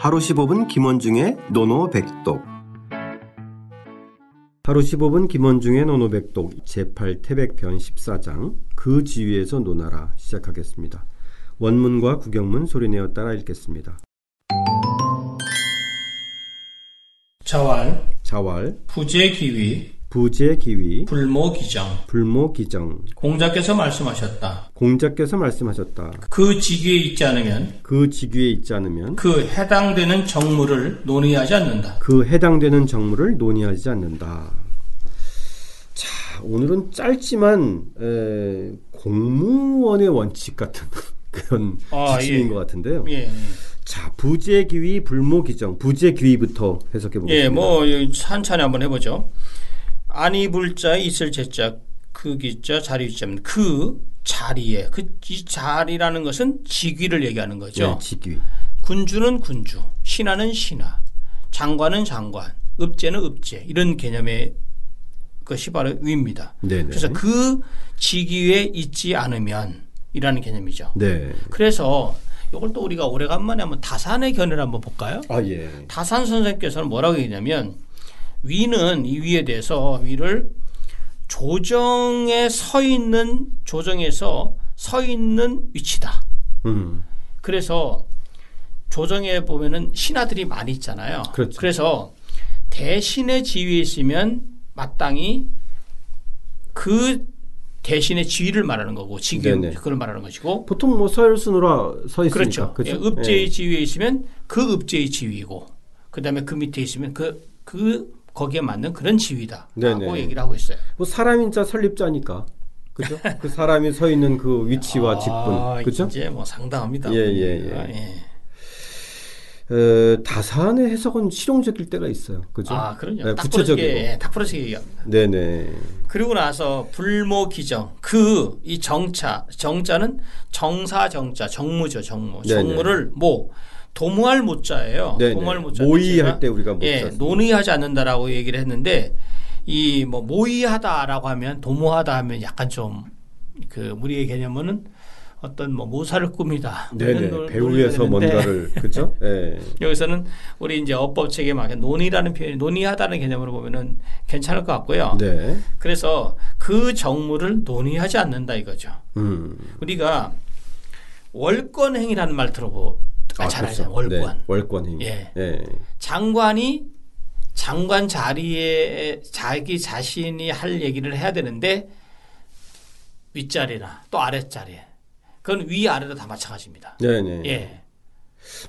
하루 15분 김원중의 노노백독 하루 15분 김원중의 노노백독 제8태백편 14장 그 지위에서 논하라 시작하겠습니다. 원문과 구경문 소리내어 따라 읽겠습니다. 자왈, 자왈, 부재기위, 부재 기위, 불모 기정. 불모 기정 공자께서 말씀하셨다. 공자께서 말씀하셨다. 그 직위에 있지 않으면 그 직위에 있지 않으면 그 해당되는 정무를 논의하지 않는다. 그 해당되는 정무를 논의하지 않는다. 자, 오늘은 짧지만 에, 공무원의 원칙 같은 그런 아, 지침인 예. 것 같은데요. 예, 예. 자, 부재 기위 불모 기정, 부재 기위부터 해석해 보겠습니다. 예, 뭐 한차례 한번 해보죠. 아니 불자 있을 제자 그 기자 자리 있자면 그 자리에 그 이 자리라는 것은 직위를 얘기하는 거죠. 예, 직위. 군주는 군주, 신하는 신하, 장관은 장관, 읍제는 읍제 이런 개념의 것이 바로 위입니다. 네, 네. 그래서 그 직위에 있지 않으면 이라는 개념이죠. 네. 그래서 이걸 또 우리가 오래간만에 한번 다산의 견해를 한번 볼까요? 아, 예. 다산 선생께서는 뭐라고 얘기냐면 위는 이 위에 대해서 위를 조정에 서 있는 조정에서 서 있는 위치다. 음. 그래서 조정에 보면은 신하들이 많이 있잖아요. 그렇죠. 래서 대신의 지위에 있으면 마땅히 그 대신의 지위를 말하는 거고 직위. 그걸 말하는 것이고 보통 뭐 서열순으로 서 있으니까. 그렇죠. 그렇죠? 예, 읍제의 예. 지위에 있으면 그 읍제의 지위이고 그다음에 그 밑에 있으면 그그 거기에 맞는 그런 지위다라고 네네. 얘기를 하고 있어요. 뭐 사람인자 설립자니까. 그죠? 그 사람이 서 있는 그 위치와 직분. 아, 그죠? 이제 뭐 상당합니다. 예, 예, 예. 아, 예. 에, 다산의 해석은 실용적일 때가 있어요. 그죠? 아, 그럼요. 네, 딱 구체적이고. 예, 딱 부러지게 얘기합니다. 네네. 그리고 나서 불모 기정 그 이 정차 정자는 정사 정자 정무죠 정무. 정무를 뭐 도무할 모자예요. 네네. 도무할 모자 모의할 때 우리가 못 예. 논의하지 않는다라고 얘기를 했는데 이 뭐 모의하다라고 하면 도모하다 하면 약간 좀 그 우리의 개념은 어떤 뭐 모사를 꾸미다 네네. 논- 배우에서 뭔가를 그죠? 예. 여기서는 우리 이제 어법 체계 막 논의라는 표현이 논의하다는 개념으로 보면은 괜찮을 것 같고요. 네. 그래서 그 정무를 논의하지 않는다 이거죠. 음. 우리가 월권행위라는 말 들어보 아, 잘 알잖아요. 월권. 네. 월권 행위. 예. 예. 장관이 장관 자리에 자기 자신이 할 얘기를 해야 되는데 윗자리나 또 아랫자리에 그건 위 아래도 다 마찬가지입니다. 네네. 예.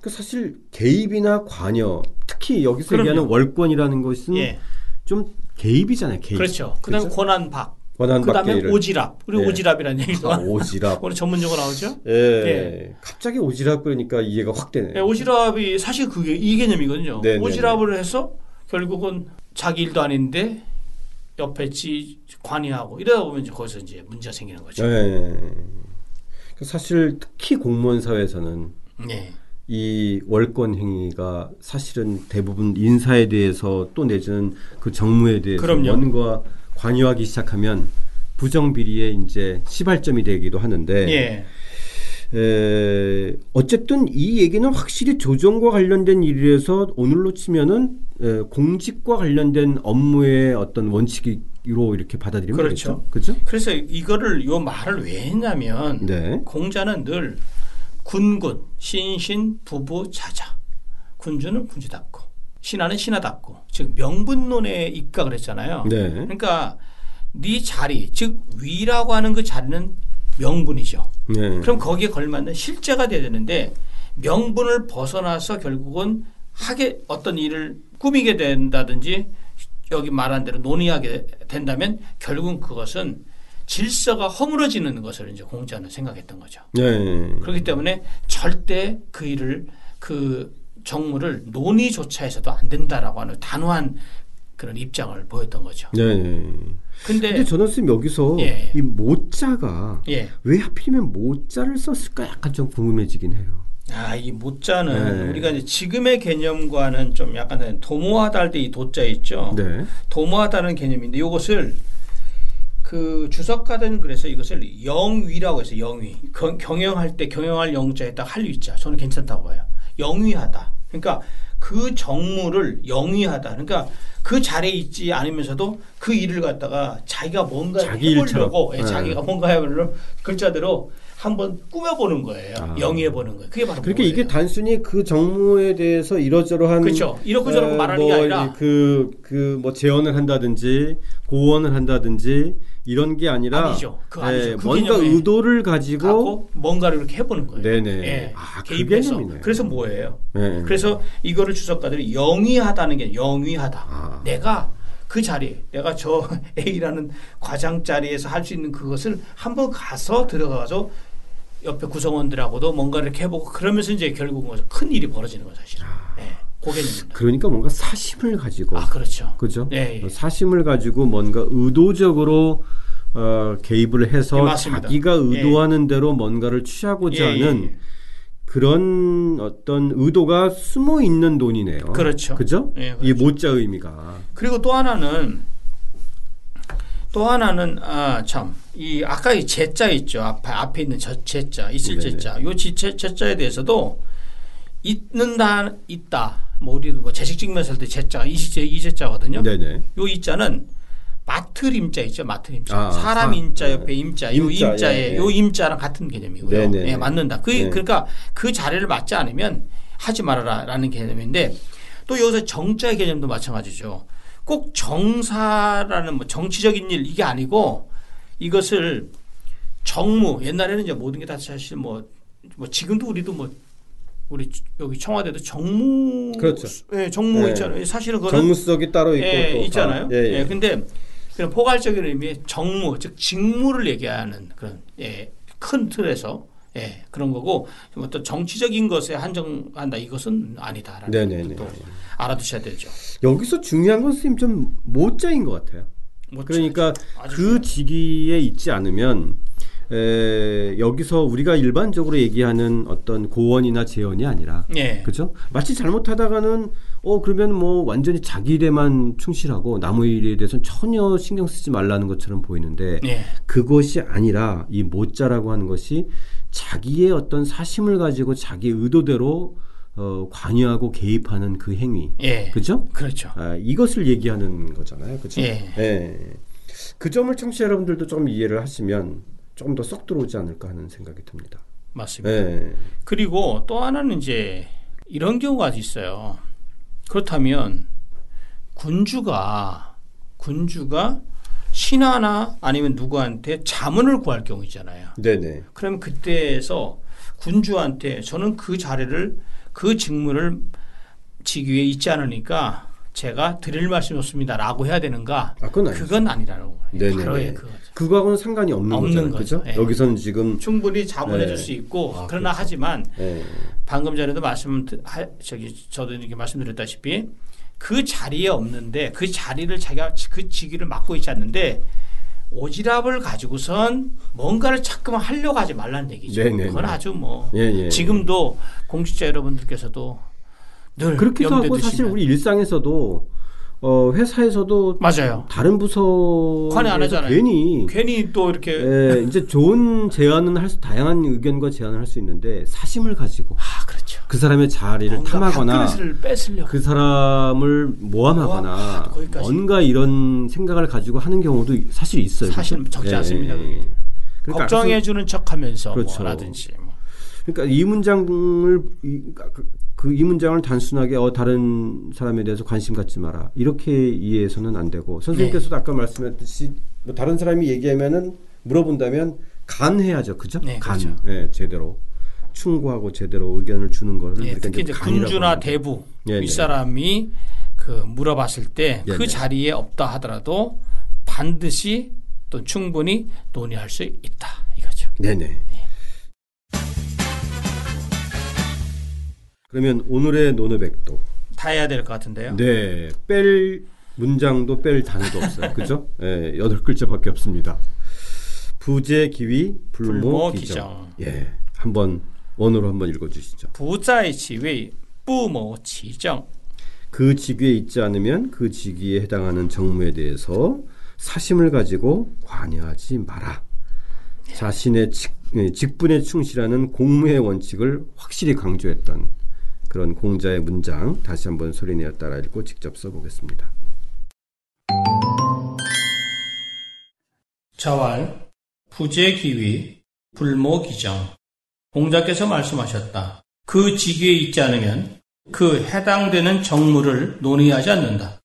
그 사실 개입이나 관여, 특히 여기서 그럼요. 얘기하는 월권이라는 것은 예. 좀 개입이잖아요. 개입. 그렇죠. 그다음에 그죠? 권한박. 권한 그다음에. 오지랖. 그리고 예. 오지랖이라는 얘기도 아, 오지랖. 오늘 전문용어 나오죠? 예. 예. 갑자기 오지랖 그러니까 이해가 확 되네. 예, 오지랖이 사실 그게 이 개념이거든요. 네네네. 오지랖을 해서 결국은 자기 일도 아닌데 옆에 지 관여하고 이러다 보면 이제 거기서 이제 문제가 생기는 거죠. 예. 그 사실 특히 공무원 사회에서는 네. 이 월권 행위가 사실은 대부분 인사에 대해서 또 내지는 그 정무에 대해서 그럼요. 뭔가 관여하기 시작하면 부정 비리의 이제 시발점이 되기도 하는데 예. 에, 어쨌든 이 얘기는 확실히 조정과 관련된 일이라서 오늘로 치면은 에, 공직과 관련된 업무의 어떤 원칙으로 이렇게 받아들이면 그렇죠. 되겠죠. 그죠? 그래서 이거를 요 말을 왜 했냐면 네. 공자는 늘 군군, 신신, 부부, 자자. 군주는 군주답고 신하는 신하답고 즉 명분론에 입각을 했잖아요. 네. 그러니까 네 자리 즉 위라고 하는 그 자리는 명분이죠. 네. 그럼 거기에 걸맞는 실제가 돼야 되는데 명분을 벗어나서 결국은 하게 어떤 일을 꾸미게 된다든지 여기 말한 대로 논의하게 된다면 결국은 그것은 질서가 허물어지는 것을 이제 공자는 생각했던 거죠. 네. 그렇기 때문에 절대 그 일을 그 정무를 논의조차 해서도 안 된다라고 하는 단호한 그런 입장을 보였던 거죠. 네. 근데, 근데 저는 선생님 여기서 예. 이 모자가 예. 왜 하필이면 모자를 썼을까 약간 좀 궁금해지긴 해요. 아, 이 모자는 네. 우리가 이제 지금의 개념과는 좀 약간 도모하다 할 때 이 도자 있죠. 네. 도모하다는 개념인데 이것을 그 주석가든 그래서 이것을 영위라고 해서 영위 경, 경영할 때 경영할 영자에다 할 위자 저는 괜찮다고 봐요. 영위하다. 그러니까 그 정무를 영위하다. 그러니까 그 자리에 있지 않으면서도 그 일을 갖다가 자기가 뭔가 자기 해보려고. 예, 네. 자기가 뭔가 해보려고 글자대로 한번 꾸며보는 거예요. 아. 영위해보는 거예요. 그게 바로 그러니까 그거예요. 이게 단순히 그 정무에 대해서 이러저러한 그렇죠. 이렇고 저렇고 말하는 게 아니라 그 그 뭐 재언을 한다든지 고언을 한다든지 이런 게 아니라 아니죠. 그거 아니죠. 예, 그 뭔가 의도를 가지고 뭔가를 이렇게 해보는 거예요. 네네. 예, 아, 그 개입해서. 개념이네요. 그래서 뭐예요? 예, 예. 그래서 이거를 주석가들이 영위하다는 게 영위하다. 아. 내가 그 자리, 내가 저 A라는 과장 자리에서 할 수 있는 그것을 한번 가서 들어가서 옆에 구성원들하고도 뭔가 이렇게 해보고 그러면서 이제 결국은 큰 일이 벌어지는 거죠, 사실은. 예, 그 개념입니다. 그러니까 뭔가 사심을 가지고 아, 그렇죠. 그죠? 예, 예. 사심을 가지고 뭔가 의도적으로 어, 개입을 해서 예, 맞습니다. 자기가 의도하는 대로 뭔가를 취하고자 예, 예, 하는 예. 그런 어떤 의도가 숨어 있는 돈이네요. 그렇죠. 그죠? 예, 이 그렇죠. 모자 의미가. 그리고 또 하나는 또 하나는 아 참 이 아까 이 제자 있죠 앞에 앞에 있는 저 제자 있을 네네. 제자 요 지- 제, 제자에 대해서도 있는다 있다 뭐 우리도 뭐 재식 증명서 할때 제자가 이제 이 제자거든요. 네네. 요 이자는 마틀 임자 있죠 마틀 임자 아, 사람 사- 임자 옆에 임자 요 임자, 임자에 예, 예. 요 임자랑 같은 개념이고요. 네네. 예, 맞는다. 그 네. 그러니까 그 자리를 맞지 않으면 하지 말아라라는 개념인데 또 여기서 정자의 개념도 마찬가지죠. 꼭 정사라는 뭐 정치적인 일 이게 아니고 이것을 정무 옛날에는 이제 모든 게 다 사실 뭐, 뭐 지금도 우리도 뭐 우리 여기 청와대도 정무 그렇죠. 예, 정무 네. 있잖아요. 사실은 그거는 정무석이 따로 있고 예, 또 있잖아요. 다- 예, 예. 예, 근데 그런 포괄적인 의미의 정무, 즉 직무를 얘기하는 그런 예, 큰 틀에서 예, 그런 거고 좀 어떤 정치적인 것에 한정한다 이것은 아니다라는 네네네. 것도 알아두셔야 되죠. 여기서 중요한 건 선생님 좀 모자인 것 같아요. 뭐 그러니까 그 직위에 있지 않으면 에, 여기서 우리가 일반적으로 얘기하는 어떤 고언이나 재언이 아니라 예, 그죠? 마치 잘못하다가는 어 그러면 뭐 완전히 자기 일에만 충실하고 나무 일에 대해서는 전혀 신경 쓰지 말라는 것처럼 보이는데 예, 그것이 아니라 이 모자라고 하는 것이 자기의 어떤 사심을 가지고 자기 의도대로 어, 관여하고 개입하는 그 행위, 예, 그죠? 그렇죠. 아, 이것을 얘기하는 거잖아요, 그죠? 예. 예. 그 점을 청취자 여러분들도 좀 이해를 하시면 조금 더 쏙 들어오지 않을까 하는 생각이 듭니다. 맞습니다. 예. 그리고 또 하나는 이제 이런 경우가 있어요. 그렇다면 군주가 군주가 신하나 아니면 누구한테 자문을 구할 경우 있잖아요. 네네. 그럼 그때에서 군주한테 저는 그 자리를 그 직무를 직위에 있지 않으니까 제가 드릴 말씀이 없습니다라고 해야 되는가? 아, 그건. 그건 아니라는 거예요. 네네네. 바로 예, 그거죠. 그거하고는 상관이 없는, 없는. 거죠. 예. 여기서는 지금 충분히 자문해 줄 네. 수 있고 아, 그러나 그렇죠. 하지만 예. 방금 전에도 말씀 하, 저기 저도 이렇게 말씀드렸다시피 그 자리에 없는데 그 자리를 자기가 그 직위를 맡고 있지 않는데 오지랖을 가지고선 뭔가를 자꾸만 하려고 하지 말라는 얘기죠. 네네네. 그건 아주 뭐 예, 예. 지금도 공직자 여러분들께서도 늘 그렇기도 하고 사실 우리 일상에서도 어, 회사에서도 맞아요. 다른 부서 관여 안 하잖아요. 괜히 괜히 또 이렇게 예, 이제 좋은 제안은 할 수, 다양한 의견과 제안을 할 수 있는데 사심을 가지고 아 그렇죠. 그 사람의 자리를 탐하거나 그 사람을 모함하거나 모함, 아. 뭔가 이런 생각을 가지고 하는 경우도 사실 있어요. 사실 그죠? 적지 예, 않습니다. 예, 예. 그러니까 걱정해 주는 척하면서 그렇죠. 뭐라든지 뭐. 그러니까 이 문장을 그 이 문장을 단순하게 어 다른 사람에 대해서 관심 갖지 마라 이렇게 이해해서는 안 되고 선생님께서도 네. 아까 말씀했듯이 뭐 다른 사람이 얘기하면은 물어본다면 간해야죠, 그죠? 네, 간, 그렇죠. 예, 제대로 충고하고 제대로 의견을 주는 예, 우리가 특히 이제 군주나. 대부 예, 네. 윗사람이 그 물어봤을 때그 네, 네. 자리에 없다 하더라도 반드시 또 충분히 논의할 수 있다 이거죠. 네네. 그러면 오늘의 노노백도 다 해야 될 것 같은데요. 네, 뺄 문장도 뺄 단어도 없어요. 그죠? 예, 네, 여덟 글자밖에 없습니다. 부재 기위 불모, 불모 기정. 기정. 예, 한번 원어로 한번 읽어 주시죠. 부자의 지위 부모 지정. 그 직위에 있지 않으면 그 직위에 해당하는 정무에 대해서 사심을 가지고 관여하지 마라. 자신의 직, 예, 직분에 충실하는 공무의 원칙을 확실히 강조했던 그런 공자의 문장 다시 한번 소리내어 따라 읽고 직접 써보겠습니다. 자왈, 부재기위, 불모기정. 공자께서 말씀하셨다. 그 직위에 있지 않으면 그 해당되는 정무를 논의하지 않는다.